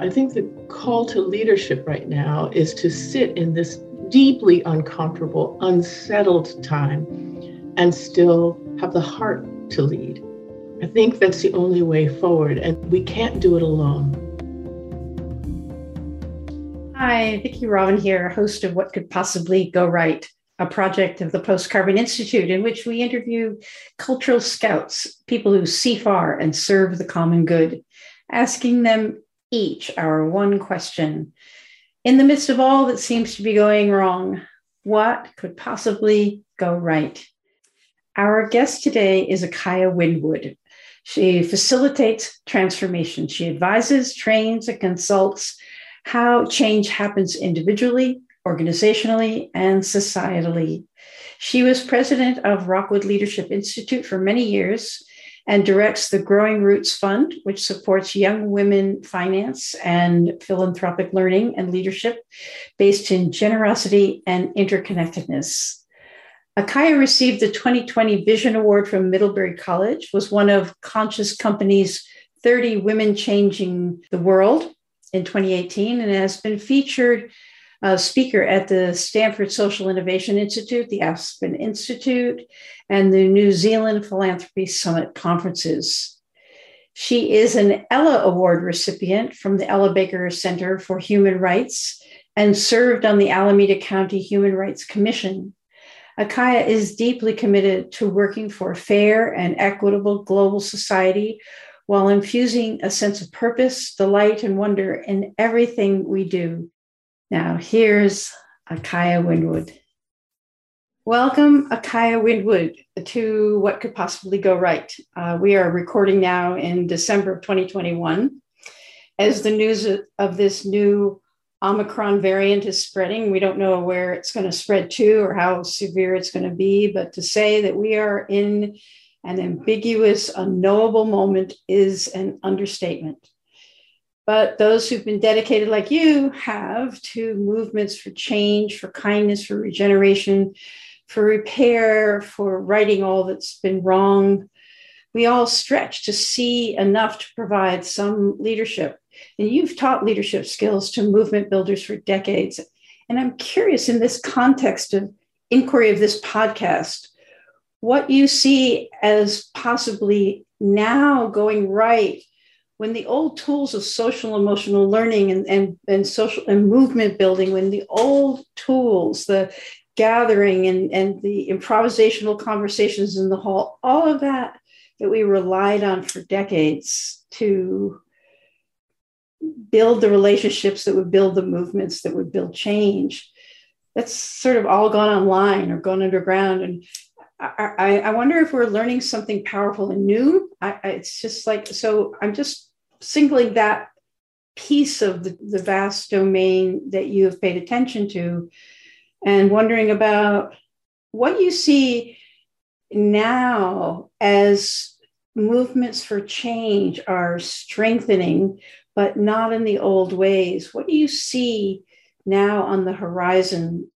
I think the call to leadership right now is to sit in this deeply uncomfortable, unsettled time and still have the heart to lead. I think that's the only way forward, and we can't do it alone. Hi, Vicki Robin here, host of What Could Possibly Go Right, a project of the Post Carbon Institute in which we interview cultural scouts, people who see far and serve the common good, asking them each our one question. In the midst of all that seems to be going wrong, what could possibly go right? Our guest today is Akaya Windwood. She facilitates transformation. She advises, trains, and consults how change happens individually, organizationally, and societally. She was president of Rockwood Leadership Institute for many years and directs the Growing Roots Fund, which supports young women finance and philanthropic learning and leadership based in generosity and interconnectedness. Akaya received the 2020 Vision Award from Middlebury College, was one of Conscious Company's 30 Women Changing the World in 2018, and has been featured uh, speaker at the Stanford Social Innovation Institute, the Aspen Institute, and the New Zealand Philanthropy Summit conferences. She is an Ella Award recipient from the Ella Baker Center for Human Rights and served on the Alameda County Human Rights Commission. Akaya is deeply committed to working for a fair and equitable global society while infusing a sense of purpose, delight, and wonder in everything we do. Now, here's Akaya Windwood. Welcome, Akaya Windwood, to What Could Possibly Go Right. Uh, we are recording now in December of 2021. As the news of this new Omicron variant is spreading. We don't know where it's going to spread to or how severe it's going to be, but to say that we are in an ambiguous, unknowable moment is an understatement. But those who've been dedicated, like you have, to movements for change, for kindness, for regeneration, for repair, for righting all that's been wrong, we all stretch to see enough to provide some leadership and you've taught leadership skills to movement builders for decades. And I'm curious in this context of inquiry of this podcast, what you see as possibly now going right when the old tools of social emotional learning and, and, and social and movement building, when the old tools, the gathering and, and the improvisational conversations in the hall, all of that that we relied on for decades to build the relationships that would build the movements that would build change. That's sort of all gone online or gone underground. And I, I, I wonder if we're learning something powerful and new. I, it's just like, so I'm just singling that piece of the, the vast domain that you have paid attention to and wondering about what you see now as movements for change are strengthening but not in the old ways. What do you see now on the horizon?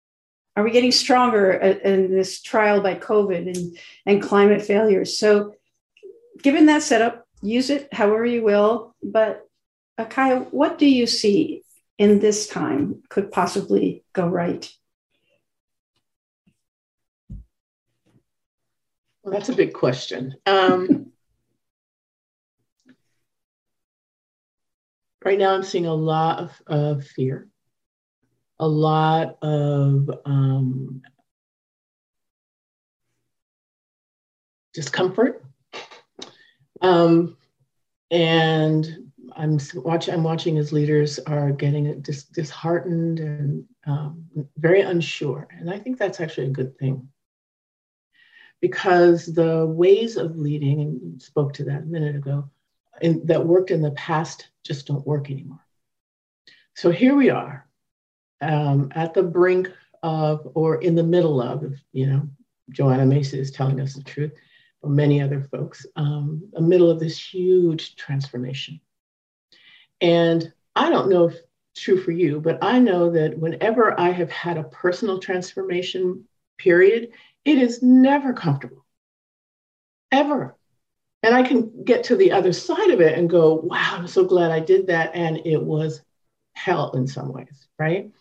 Are we getting stronger in this trial by COVID and, and climate failures? So, given that setup, use it however you will. But, Akaya, what do you see in this time could possibly go right? Well, that's a big question. Um, right now I'm seeing a lot of, of fear, a lot of um, discomfort. Um, and I'm watching. I'm watching as leaders are getting dis- disheartened and um, very unsure, and I think that's actually a good thing because the ways of leading, and spoke to that a minute ago, in, that worked in the past just don't work anymore. So here we are um, at the brink of, or in the middle of, you know, Joanna Macy is telling us the truth, many other folks, um, the middle of this huge transformation. And I don't know if true for you, but I know that whenever I have had a personal transformation period, it is never comfortable, ever. and I can get to the other side of it and go, wow, I'm so glad I did that. And it was hell in some ways, right?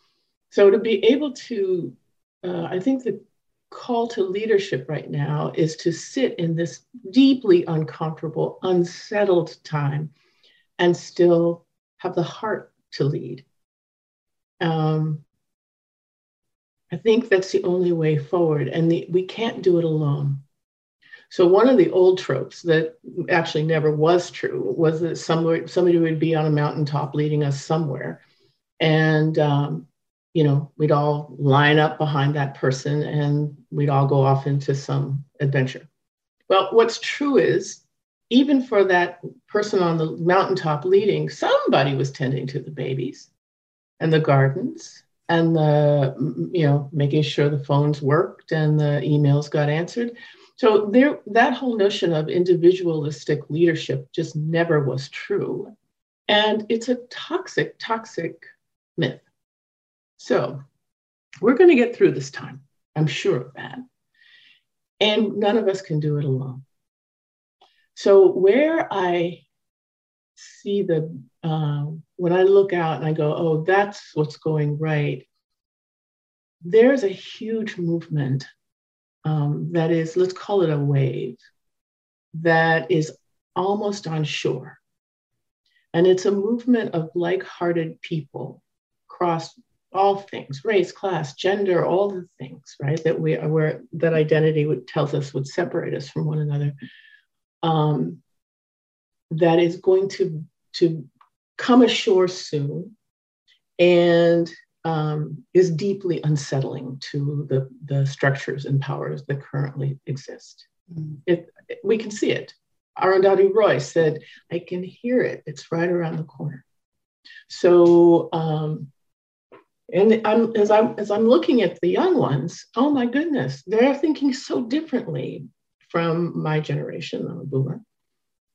So to be able to, uh, I think the call to leadership right now is to sit in this deeply uncomfortable, unsettled time and still have the heart to lead. Um, I think that's the only way forward, and the, we can't do it alone. So one of the old tropes that actually never was true was that somebody, somebody would be on a mountaintop leading us somewhere, and um, you know we'd all line up behind that person, and we'd all go off into some adventure. Well, what's true is even for that person on the mountaintop leading, somebody was tending to the babies and the gardens and the you know making sure the phones worked and the emails got answered so there, that whole notion of individualistic leadership just never was true. And it's a toxic, toxic myth. So we're going to get through this time. I'm sure of that. And none of us can do it alone. So where I see the, uh, when I look out and I go, oh, that's what's going right, there's a huge movement um, that is, let's call it a wave, that is almost on shore. And it's a movement of like hearted people across all things race, class, gender, all the things, right? That we are where that identity would, tells us would separate us from one another. Um, that is going to, to come ashore soon and um, is deeply unsettling to the, the structures and powers that currently exist. Mm. It, it, we can see it. Arundhati Roy said, I can hear it. It's right around the corner. So, um, and I'm, as, I'm, as I'm looking at the young ones, oh my goodness, they're thinking so differently from my generation. I'm a boomer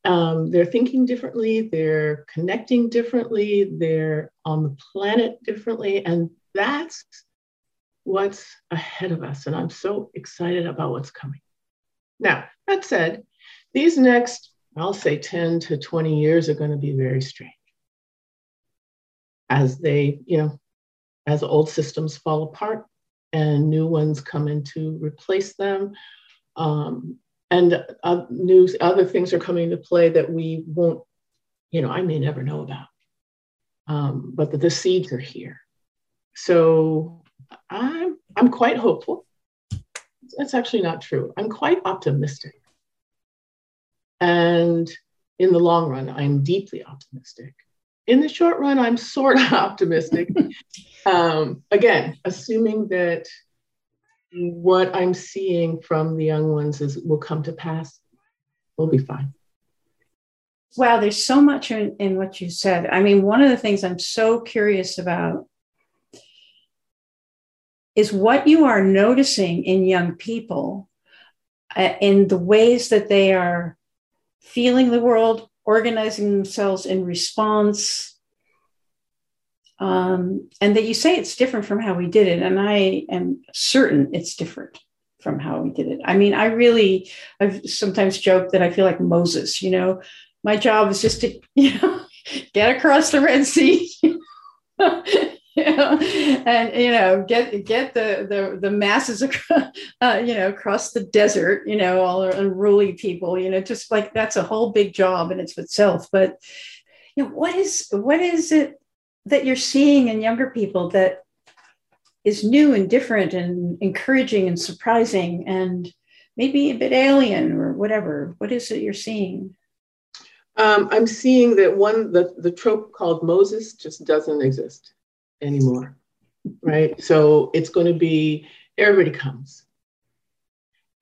um, they're thinking differently, they're connecting differently, they're on the planet differently, and that's what's ahead of us. And I'm so excited about what's coming. Now, that said, these next, I'll say 10 to 20 years are going to be very strange as they, you know, as old systems fall apart and new ones come in to replace them. Um, and uh, news other things are coming into play that we won't you know i may never know about. Um, but the, the seeds are here. So i'm i'm quite hopeful. That's actually not true. I'm quite optimistic. And in the long run i'm deeply optimistic in the short run i'm sort of optimistic um, again assuming that what I'm seeing from the young ones is will come to pass. We'll be fine. Wow, there's so much in, in what you said. I mean, one of the things I'm so curious about is what you are noticing in young people uh, in the ways that they are feeling the world, organizing themselves in response, um, and that you say it's different from how we did it. And I am certain it's different from how we did it. I mean, I really, I've sometimes joked that I feel like Moses, you know, my job is just to, you know, get across the Red Sea. and you know get get the the, the masses across, uh, you know across the desert you know all unruly people you know just like that's a whole big job in its itself but you know what is what is it that you're seeing in younger people that is new and different and encouraging and surprising and maybe a bit alien or whatever? What is it you're seeing? Um, I'm seeing that one, the, the trope called Moses just doesn't exist anymore, right? So it's going to be everybody comes.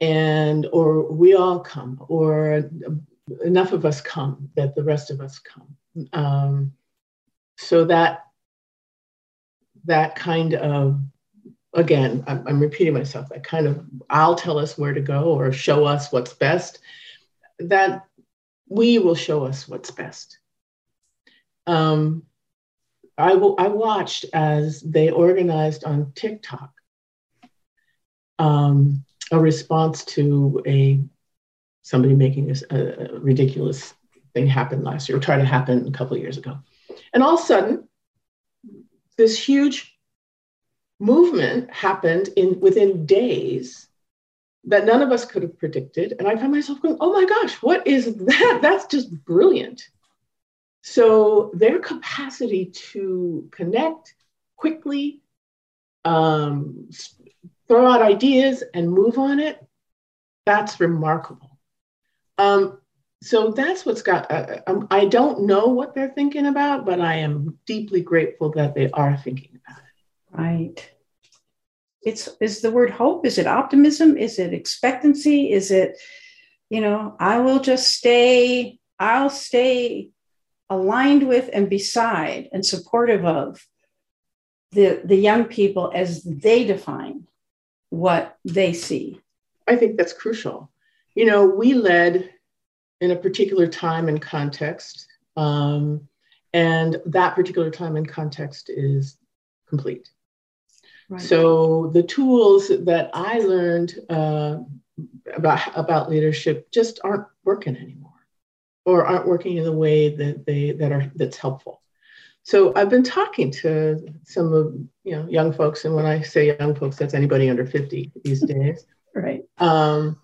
And or we all come or enough of us come that the rest of us come. Um, so that that kind of again I'm, I'm, repeating myself that kind of i'll tell us where to go or show us what's best that we will show us what's best. Um, I, I watched as they organized on tiktok um, a response to a somebody making a, a ridiculous thing happen last year, or tried to happen a couple years ago. And all of a sudden, this huge movement happened in within days that none of us could have predicted. And I found myself going, oh my gosh, what is that? That's just brilliant. So their capacity to connect quickly, um, throw out ideas and move on it, that's remarkable. Um, so that's what's got, uh, um, I don't know what they're thinking about, but I am deeply grateful that they are thinking about it. Right. It's, is the word hope? Is it optimism? Is it expectancy? Is it, you know, I will just stay, I'll stay aligned with and beside and supportive of the, the young people as they define what they see. I think that's crucial. You know, we led in a particular time and context, um, and that particular time and context is complete. Right. So the tools that I learned uh, about about leadership just aren't working anymore, or aren't working in the way that they that are that's helpful. So I've been talking to some of you know young folks, and when I say young folks, that's anybody under fifty these days. right. Um,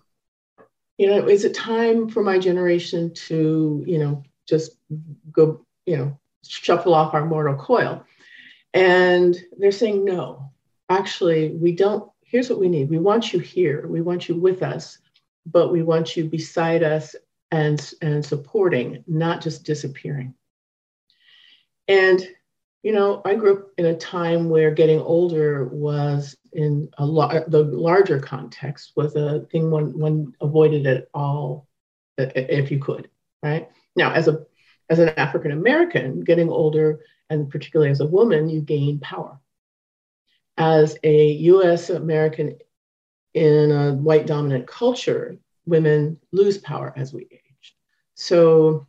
you know, is it time for my generation to you know just go you know shuffle off our mortal coil? And they're saying no. Actually, we don't. Here's what we need. We want you here. We want you with us, but we want you beside us and and supporting, not just disappearing. And, you know, I grew up in a time where getting older was in a lot, the larger context was a thing one, one avoided at all if you could, right? Now, as a as an African American, getting older, and particularly as a woman, you gain power. As a US American in a white dominant culture, women lose power as we age. So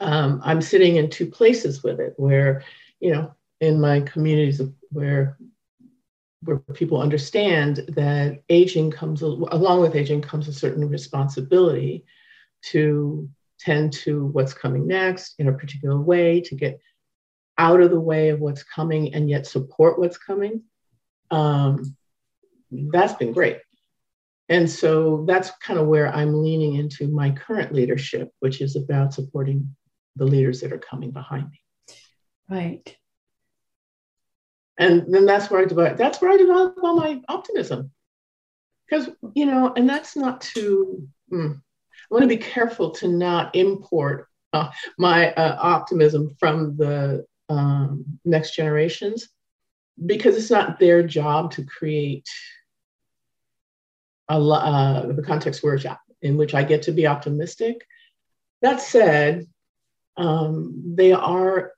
um, I'm sitting in two places with it where, you know, in my communities where where people understand that aging comes along with aging comes a certain responsibility to tend to what's coming next in a particular way to get out of the way of what's coming and yet support what's coming um, that's been great and so that's kind of where I'm leaning into my current leadership, which is about supporting the leaders that are coming behind me. Right. And then that's where I develop that's where I develop all my optimism. Because, you know, and that's not to, mm, I want to be careful to not import uh, my uh, optimism from the um, next generations because it's not their job to create a, uh, the context where, in which I get to be optimistic. That said, um, they are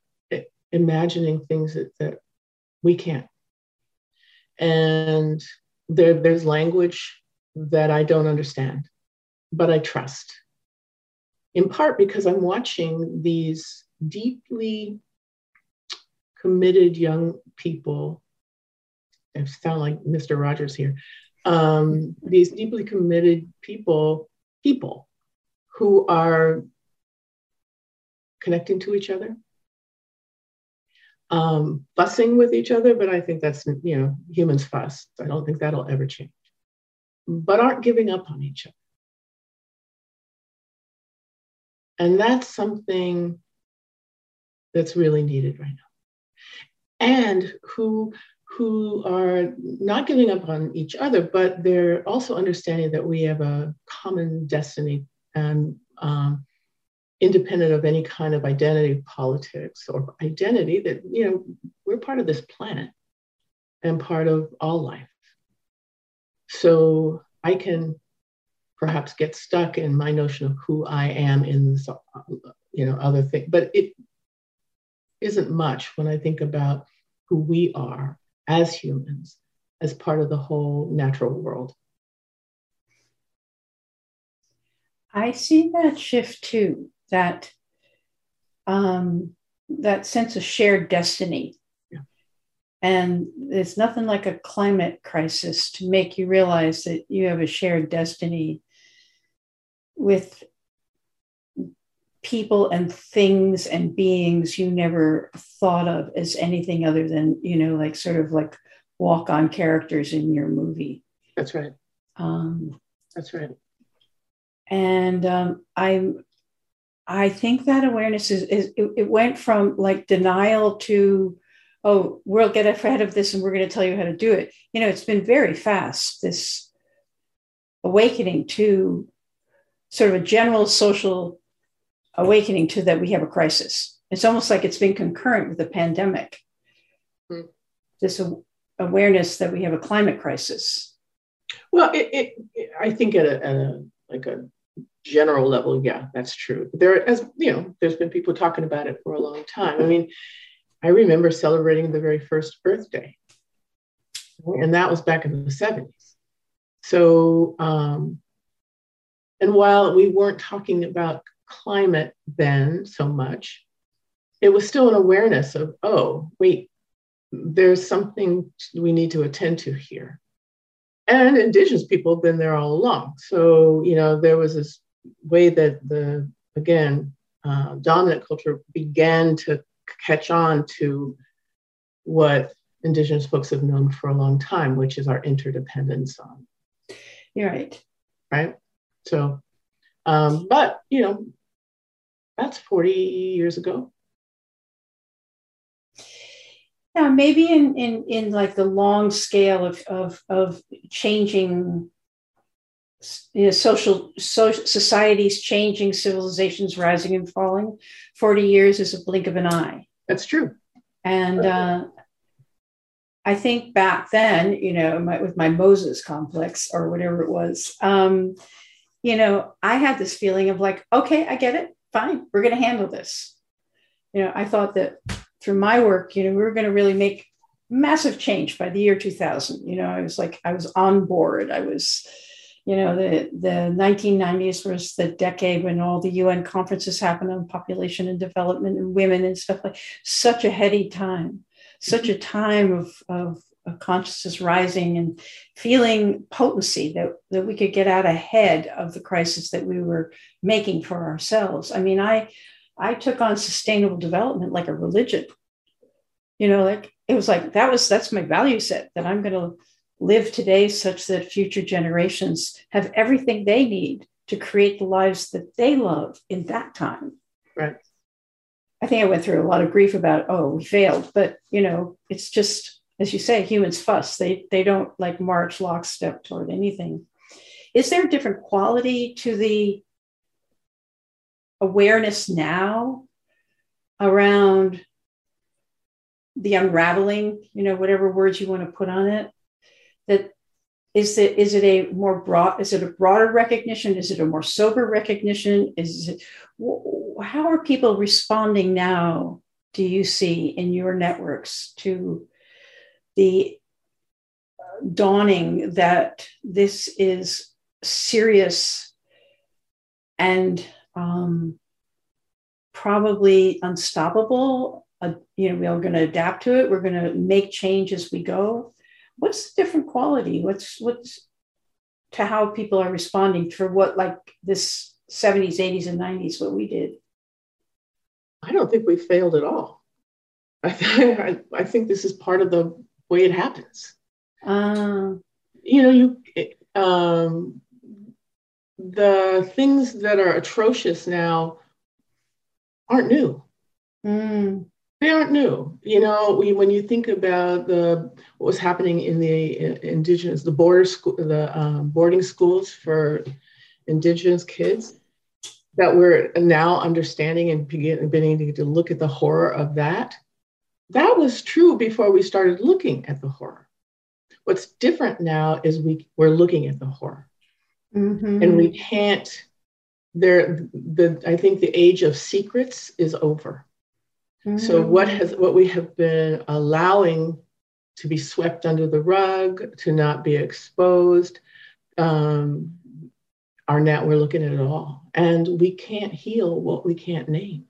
imagining things that, that we can't. And there, there's language that I don't understand, but I trust. In part because I'm watching these deeply committed young people. I sound like Mr. Rogers here um, these deeply committed people, people who are connecting to each other, um, fussing with each other, but I think that's, you know, humans fuss. I don't think that'll ever change, but aren't giving up on each other. And that's something that's really needed right now. And who who are not giving up on each other, but they're also understanding that we have a common destiny and um, independent of any kind of identity politics or identity that, you know, we're part of this planet and part of all life. So I can perhaps get stuck in my notion of who I am in this, you know, other thing, but it isn't much when I think about who we are as humans, as part of the whole natural world. I see that shift too, that um, that sense of shared destiny. Yeah. And there's nothing like a climate crisis to make you realize that you have a shared destiny with people and things and beings you never thought of as anything other than you know like sort of like walk on characters in your movie. That's right. Um, that's right. and um, i i think that awareness is, is it, it went from like denial to oh we'll get ahead of this and we're going to tell you how to do it. You know it's been very fast this awakening to sort of a general social awakening to that we have a crisis. It's almost like it's been concurrent with the pandemic. Mm. This awareness that we have a climate crisis. Well, it, it, I think at a, at a like a general level, yeah, that's true. There, as you know, there's been people talking about it for a long time. I mean, I remember celebrating the very first Earth Day, and that was back in the 70s. So, um, and while we weren't talking about climate then so much, it was still an awareness of, oh, wait, there's something we need to attend to here. And indigenous people have been there all along. So, you know, there was this way that the, again, uh, dominant culture began to catch on to what indigenous folks have known for a long time, which is our interdependence on. You're right. Right. So, um, but you know, that's 40 years ago. Yeah, maybe in in in like the long scale of of of changing you know, social, social societies changing, civilizations rising and falling. 40 years is a blink of an eye. That's true. And uh, I think back then, you know, my, with my Moses complex or whatever it was, um, you know, I had this feeling of like, okay, I get it fine, we're going to handle this. You know, I thought that through my work, you know, we were going to really make massive change by the year 2000. You know, I was like, I was on board. I was, you know, the, the 1990s was the decade when all the UN conferences happened on population and development and women and stuff like such a heady time, such a mm-hmm. time of, of consciousness rising and feeling potency that, that we could get out ahead of the crisis that we were making for ourselves. I mean, I I took on sustainable development like a religion. You know, like it was like that was that's my value set that I'm going to live today such that future generations have everything they need to create the lives that they love in that time. Right. I think I went through a lot of grief about, oh, we failed, but you know, it's just as you say, humans fuss. They they don't like march lockstep toward anything. Is there a different quality to the awareness now around the unraveling, you know, whatever words you want to put on it? That is it is it a more broad is it a broader recognition is it a more sober recognition is it how are people responding now do you see in your networks to the dawning that this is serious and um, probably unstoppable. Uh, you know, we're going to adapt to it. We're going to make change as we go. What's the different quality? What's what's to how people are responding for what like this 70s, 80s, and 90s, what we did? I don't think we failed at all. I, th- I think this is part of the way it happens. Uh, you know, you um, the things that are atrocious now aren't new. Mm. They aren't new. You know, we, when you think about the what was happening in the indigenous, the border school, the um, boarding schools for indigenous kids, that we're now understanding and beginning to look at the horror of that that was true before we started looking at the horror. What's different now is we, we're looking at the horror. Mm-hmm. And we can't, there, the, I think the age of secrets is over. Mm-hmm. So what has what we have been allowing to be swept under the rug, to not be exposed, um, are now we're looking at it all. And we can't heal what we can't name.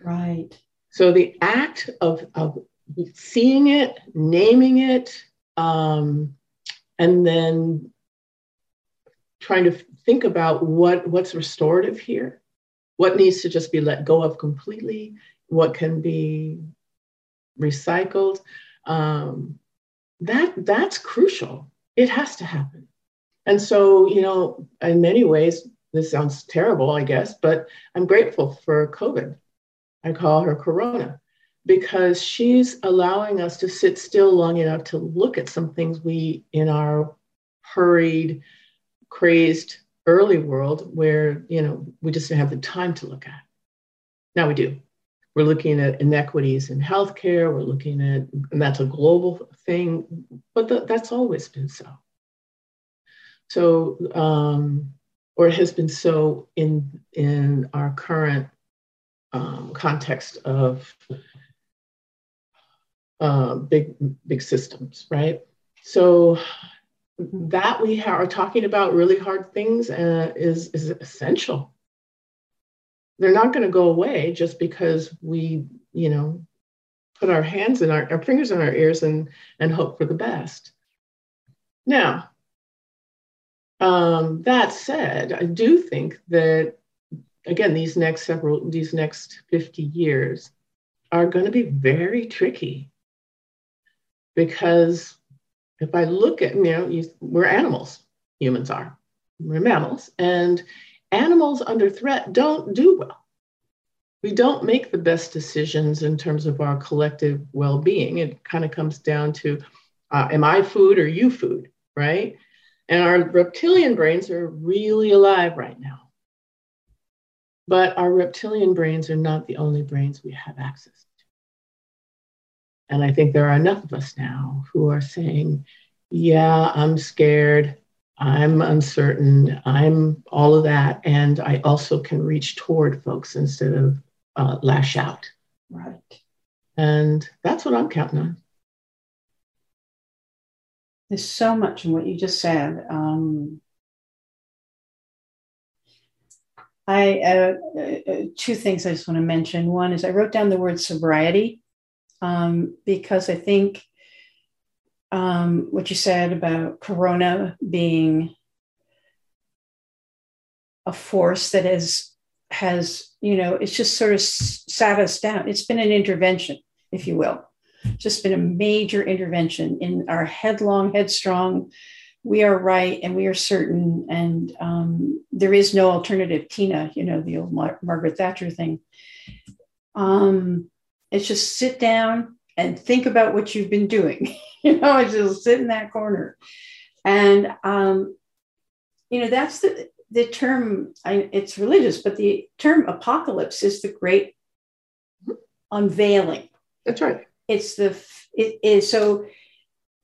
Right. So the act of, of seeing it, naming it, um, and then trying to think about what what's restorative here, what needs to just be let go of completely, what can be recycled. Um, that that's crucial. It has to happen. And so, you know, in many ways, this sounds terrible, I guess, but I'm grateful for COVID. I call her Corona because she's allowing us to sit still long enough to look at some things we, in our hurried, crazed early world, where, you know, we just didn't have the time to look at. Now we do. We're looking at inequities in healthcare. We're looking at, and that's a global thing, but that's always been so. So, um, or it has been so in in our current um, context of uh, big big systems, right? So that we are talking about really hard things uh, is is essential. They're not going to go away just because we, you know, put our hands in our, our fingers in our ears and and hope for the best. Now, um, that said, I do think that again, these next several, these next 50 years are going to be very tricky because if I look at, you know, you, we're animals, humans are, we're mammals, and animals under threat don't do well. We don't make the best decisions in terms of our collective well being. It kind of comes down to uh, am I food or you food, right? And our reptilian brains are really alive right now. But our reptilian brains are not the only brains we have access to. And I think there are enough of us now who are saying, yeah, I'm scared. I'm uncertain. I'm all of that. And I also can reach toward folks instead of uh, lash out. Right. And that's what I'm counting on. There's so much in what you just said. Um, I uh, uh, two things I just want to mention. One is I wrote down the word sobriety um, because I think um, what you said about Corona being a force that has has you know it's just sort of sat us down. It's been an intervention, if you will just been a major intervention in our headlong, headstrong, we are right and we are certain, and um, there is no alternative. Tina, you know, the old Mar- Margaret Thatcher thing. Um, it's just sit down and think about what you've been doing. you know, it's just sit in that corner. And, um, you know, that's the, the term, I, it's religious, but the term apocalypse is the great unveiling. That's right it's the it is so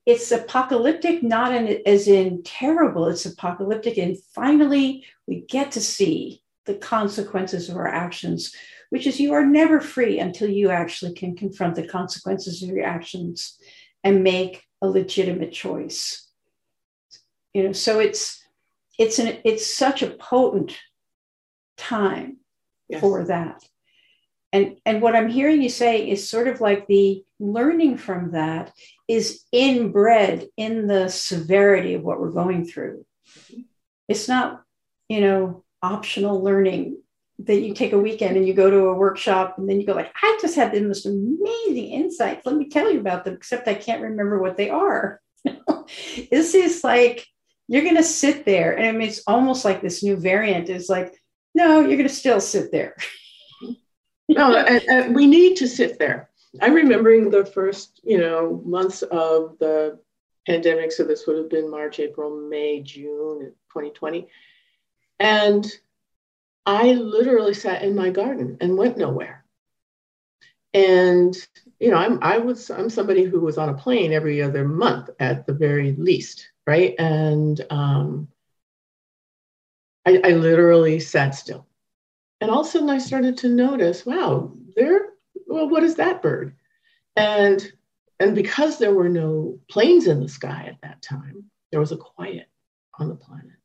it's apocalyptic not in, as in terrible it's apocalyptic and finally we get to see the consequences of our actions which is you are never free until you actually can confront the consequences of your actions and make a legitimate choice you know so it's it's an it's such a potent time yes. for that and and what i'm hearing you say is sort of like the learning from that is inbred in the severity of what we're going through. It's not you know optional learning that you take a weekend and you go to a workshop and then you go like i just had the most amazing insights. Let me tell you about them except i can't remember what they are. This is like you're going to sit there and I mean, it's almost like this new variant is like no you're going to still sit there no, and, and we need to sit there. I'm remembering the first, you know, months of the pandemic. So this would have been March, April, May, June 2020. And I literally sat in my garden and went nowhere. And you know, I'm I was I'm somebody who was on a plane every other month at the very least, right? And um, I, I literally sat still and all of a sudden I started to notice, wow, there, well, what is that bird? And and because there were no planes in the sky at that time, there was a quiet on the planet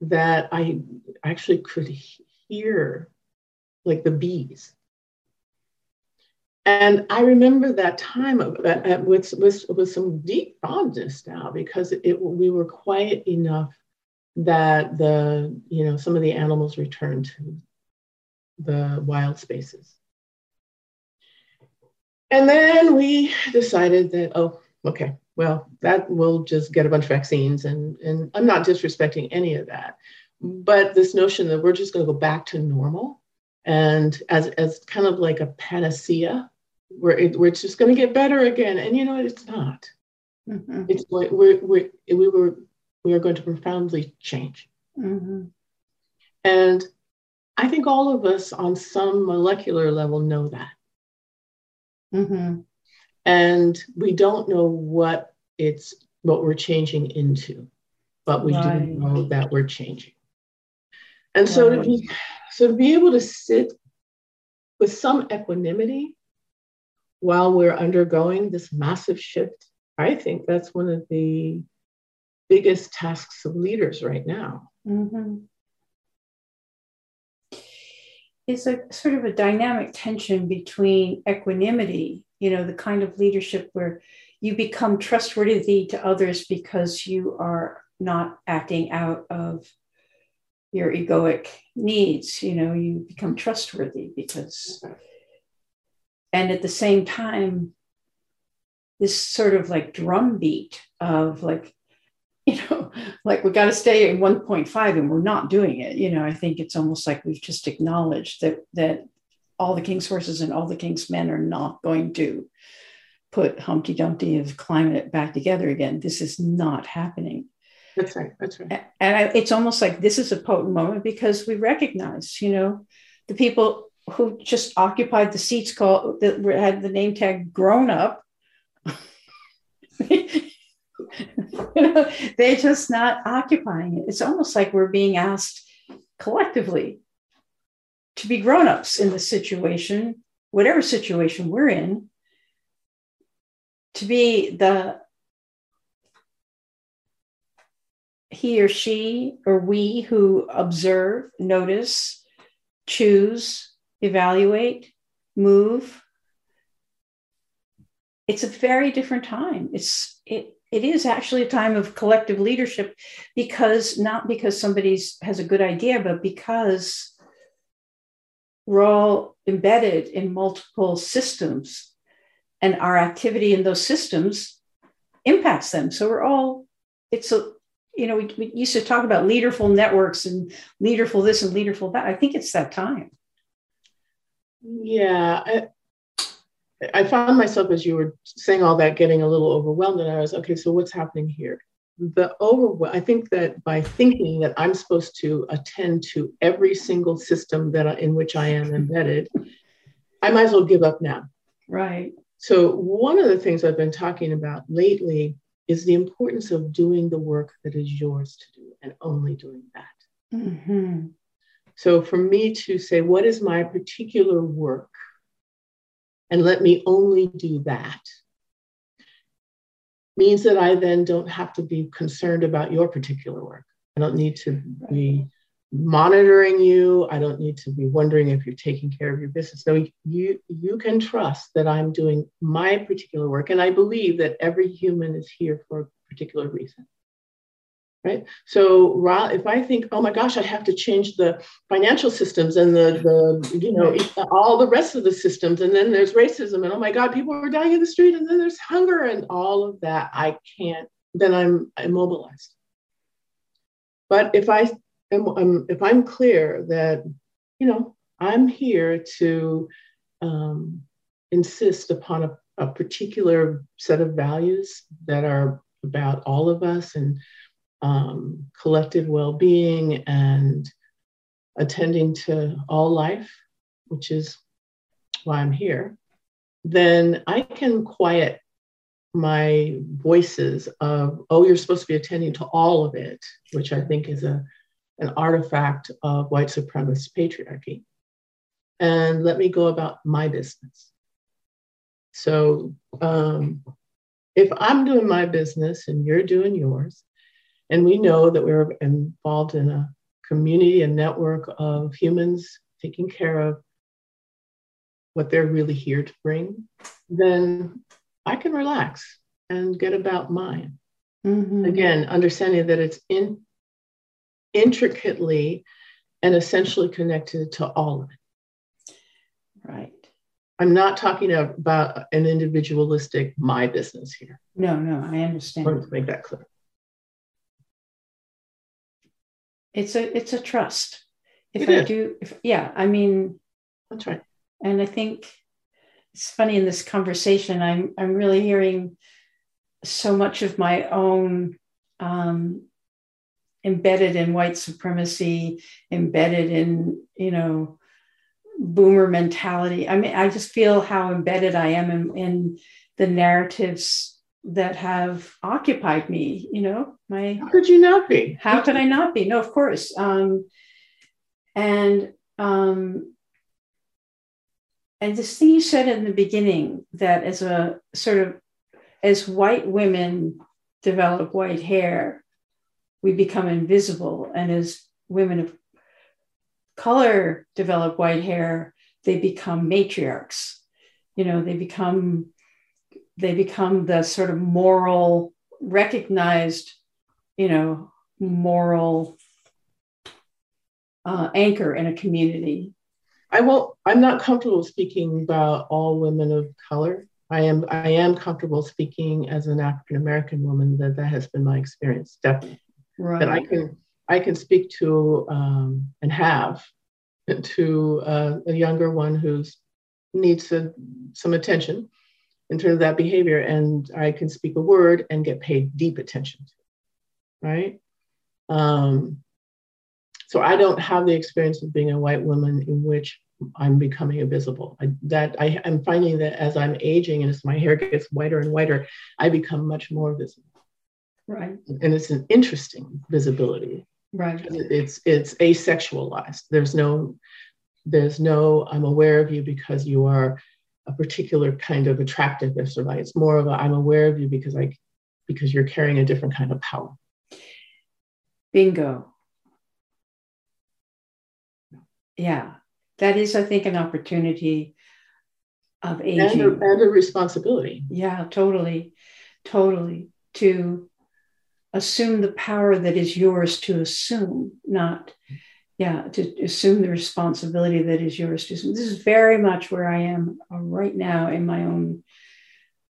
that I actually could hear like the bees. And I remember that time of, uh, with, with, with some deep fondness now because it, we were quiet enough that the you know some of the animals return to the wild spaces. And then we decided that, oh, okay, well, that will just get a bunch of vaccines. And, and I'm not disrespecting any of that. But this notion that we're just going to go back to normal and as, as kind of like a panacea, where, it, where it's just going to get better again. And you know, it's not. Mm-hmm. It's we're, we're, we were we are going to profoundly change. Mm-hmm. And I think all of us on some molecular level know that. Mm-hmm. And we don't know what it's what we're changing into, but we right. do know that we're changing. And right. so to be so to be able to sit with some equanimity while we're undergoing this massive shift, I think that's one of the biggest tasks of leaders right now. Mm-hmm is a sort of a dynamic tension between equanimity, you know, the kind of leadership where you become trustworthy to others because you are not acting out of your egoic needs, you know, you become trustworthy because, and at the same time, this sort of like drumbeat of like you know, like we got to stay at 1.5 and we're not doing it. You know, I think it's almost like we've just acknowledged that that all the king's horses and all the king's men are not going to put Humpty Dumpty of climate back together again. This is not happening. That's right. That's right. And I, it's almost like this is a potent moment because we recognize, you know, the people who just occupied the seats called that had the name tag grown up you know, they're just not occupying it. It's almost like we're being asked collectively to be grown-ups in the situation, whatever situation we're in, to be the he or she or we who observe, notice, choose, evaluate, move. It's a very different time. It's it it is actually a time of collective leadership because not because somebody has a good idea, but because we're all embedded in multiple systems and our activity in those systems impacts them. So we're all, it's a, you know, we, we used to talk about leaderful networks and leaderful this and leaderful that. I think it's that time. Yeah. I, found myself as you were saying all that getting a little overwhelmed, and I was okay. So what's happening here? The over. I think that by thinking that I'm supposed to attend to every single system that I, in which I am embedded, I might as well give up now. Right. So one of the things I've been talking about lately is the importance of doing the work that is yours to do and only doing that. Mm-hmm. So for me to say, what is my particular work? And let me only do that means that I then don't have to be concerned about your particular work. I don't need to be monitoring you. I don't need to be wondering if you're taking care of your business. No, you you can trust that I'm doing my particular work, and I believe that every human is here for a particular reason right? So if I think, oh my gosh, I have to change the financial systems and the, the you know, all the rest of the systems, and then there's racism, and oh my God, people are dying in the street, and then there's hunger and all of that, I can't, then I'm immobilized. But if I am, um, if I'm clear that, you know, I'm here to um, insist upon a, a particular set of values that are about all of us and um, collective well being and attending to all life, which is why I'm here, then I can quiet my voices of, oh, you're supposed to be attending to all of it, which I think is a, an artifact of white supremacist patriarchy. And let me go about my business. So um, if I'm doing my business and you're doing yours, and we know that we're involved in a community, a network of humans taking care of what they're really here to bring, then I can relax and get about mine. Mm-hmm. Again, understanding that it's in intricately and essentially connected to all of it. Right. I'm not talking about an individualistic my business here. No, no, I understand. I want to make that clear. It's a it's a trust. If It I is. do, if, yeah, I mean, That's right. and I think it's funny in this conversation. I'm I'm really hearing so much of my own um, embedded in white supremacy, embedded in you know boomer mentality. I mean, I just feel how embedded I am in, in the narratives that have occupied me. You know, my How could you not be? how could I not be? No, of course. Um, and um, and this thing you said in the beginning that as a sort of as white women develop white hair, we become invisible, and as women of color develop white hair, they become matriarchs. You know, they become they become the sort of moral recognized you know, moral uh, anchor in a community. I won't. I'm not comfortable speaking about all women of color. I am. I am comfortable speaking as an African American woman. That that has been my experience, definitely. Right. That I can. I can speak to um, and have to uh, a younger one who's needs a, some attention in terms of that behavior, and I can speak a word and get paid deep attention to. Right. Um, so I don't have the experience of being a white woman in which I'm becoming invisible. I, that I, I'm finding that as I'm aging and as my hair gets whiter and whiter, I become much more visible. right. And it's an interesting visibility. Right. It's it's asexualized. There's no there's no I'm aware of you because you are a particular kind of attractiveness or like it's more of a I'm aware of you because I because you're carrying a different kind of power. Bingo. Yeah. That is, I think, an opportunity of And aging. a, and a responsibility. Yeah, totally. Totally. To assume the power that is yours to assume, not, yeah, to assume the responsibility that is yours to assume. This is very much where I am uh, right now in my own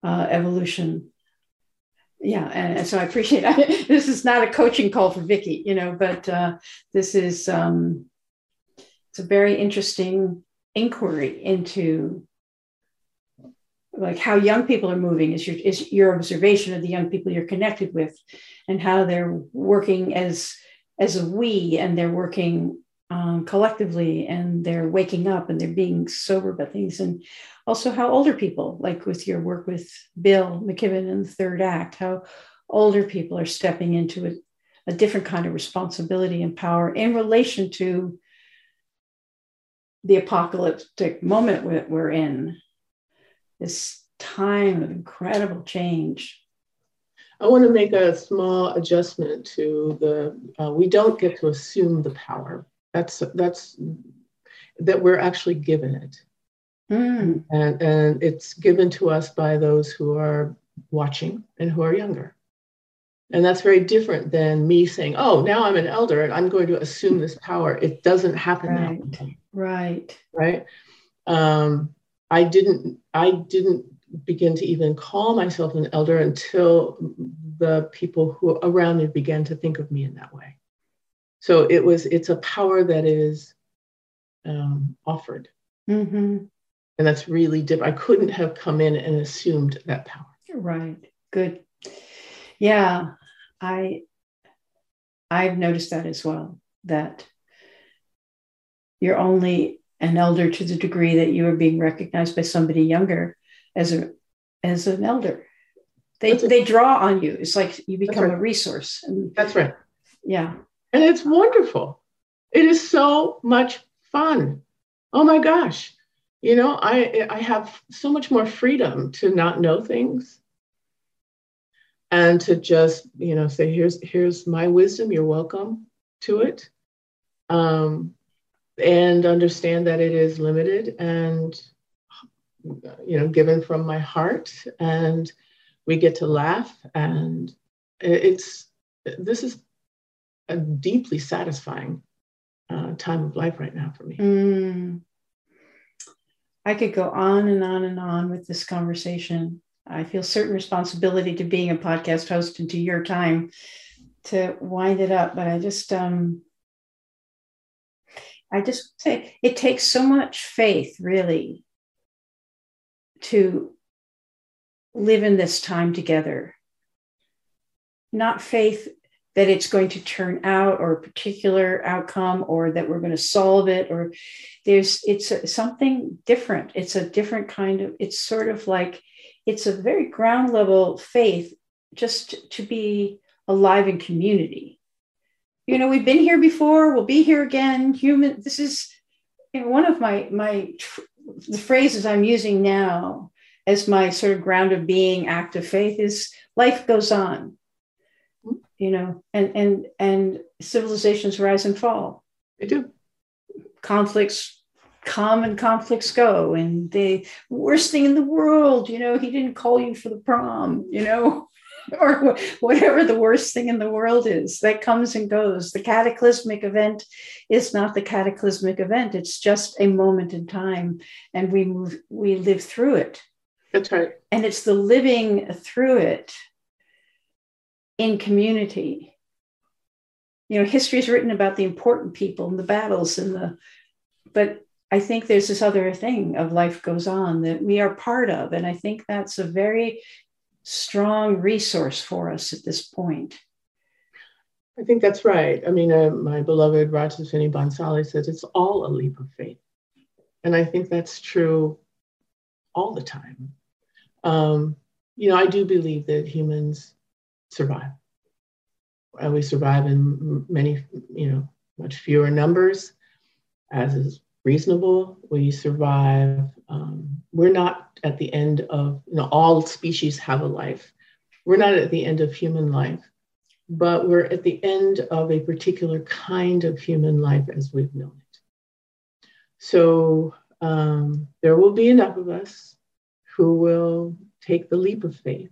uh, evolution. Yeah, and, and so I appreciate I, this is not a coaching call for Vicki, you know, but uh, this is um, it's a very interesting inquiry into like how young people are moving is your is your observation of the young people you're connected with and how they're working as as a we and they're working um, collectively and they're waking up and they're being sober about things and also how older people like with your work with bill mckibben in the third act how older people are stepping into a, a different kind of responsibility and power in relation to the apocalyptic moment we're- we're in this time of incredible change. I want to make a small adjustment to the. Uh, we don't get to assume the power. That's that's that we're actually given it, Mm, and and it's given to us by those who are watching and who are younger. And that's very different than me saying, "Oh, now I'm an elder and I'm going to assume this power." It doesn't happen Right. that way, right. right? Um, I didn't. I didn't begin to even call myself an elder until the people who around me began to think of me in that way. So it was. It's a power that is um, offered, hmm and that's really different. I couldn't have come in and assumed that power. Right. Good. Yeah, I I've noticed that as well. That you're only an elder to the degree that you are being recognized by somebody younger as a as an elder. They That's they draw on you. It's like you become right. a resource. And That's right. yeah. And it's wonderful. It is so much fun. Oh my gosh. You know, I I have so much more freedom to not know things and to just, you know, say here's here's my wisdom, you're welcome to it. Um and understand that it is limited and you know given from my heart and we get to laugh and it's this is a deeply satisfying uh, time of life right now for me. Mm. I could go on and on and on with this conversation. I feel certain responsibility to being a podcast host and to your time to wind it up, but I just um I just say it takes so much faith really to live in this time together. Not faith that it's going to turn out or a particular outcome or that we're going to solve it or there's it's a, something different. It's a different kind of it's sort of like it's a very ground level faith just to be alive in community. You know we've been here before we'll be here again. Human this is you know, one of my my the phrases i'm using now as my sort of ground of being act of faith is life goes on you know, and and and civilizations rise and fall. They do. Conflicts come and conflicts go, and the worst thing in the world, you know, he didn't call you for the prom, you know, or whatever the worst thing in the world is that comes and goes. The cataclysmic event is not the cataclysmic event; it's just a moment in time, and we move, we live through it. That's right. And it's the living through it in community. You know, history is written about the important people and the battles and the, but I think there's this other thing of life goes on that we are part of. And I think that's a very strong resource for us at this point. I think that's right. I mean, uh, my beloved Rajasvini Bhansali says it's all a leap of faith. And I think that's true all the time. Um, you know, I do believe that humans survive. And we survive in many, you know, much fewer numbers, as is reasonable. We survive. Um, we're not at the end of, you know, all species have a life. We're not at the end of human life, but we're at the end of a particular kind of human life as we've known it. So um, there will be enough of us who will take the leap of faith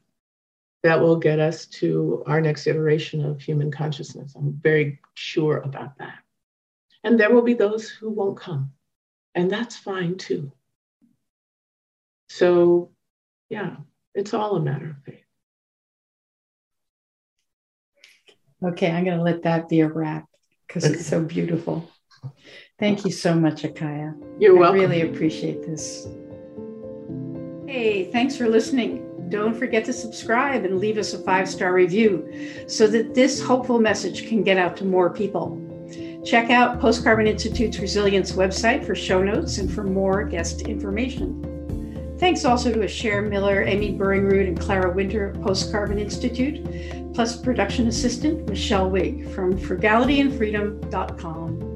that will get us to our next iteration of human consciousness. I'm very sure about that. And there will be those who won't come, and that's fine too. So, yeah, it's all a matter of faith. Okay, I'm going to let that be a wrap because it's so beautiful. Thank you so much, Akaya. You're welcome. I really appreciate this. Hey, thanks for listening don't forget to subscribe and leave us a five star review so that this hopeful message can get out to more people. Check out Post Carbon Institute's Resilience website for show notes and for more guest information. Thanks also to Asher Miller, Amy Burringroot, and Clara Winter of Post Carbon Institute, plus production assistant Michelle Wig from frugalityandfreedom.com.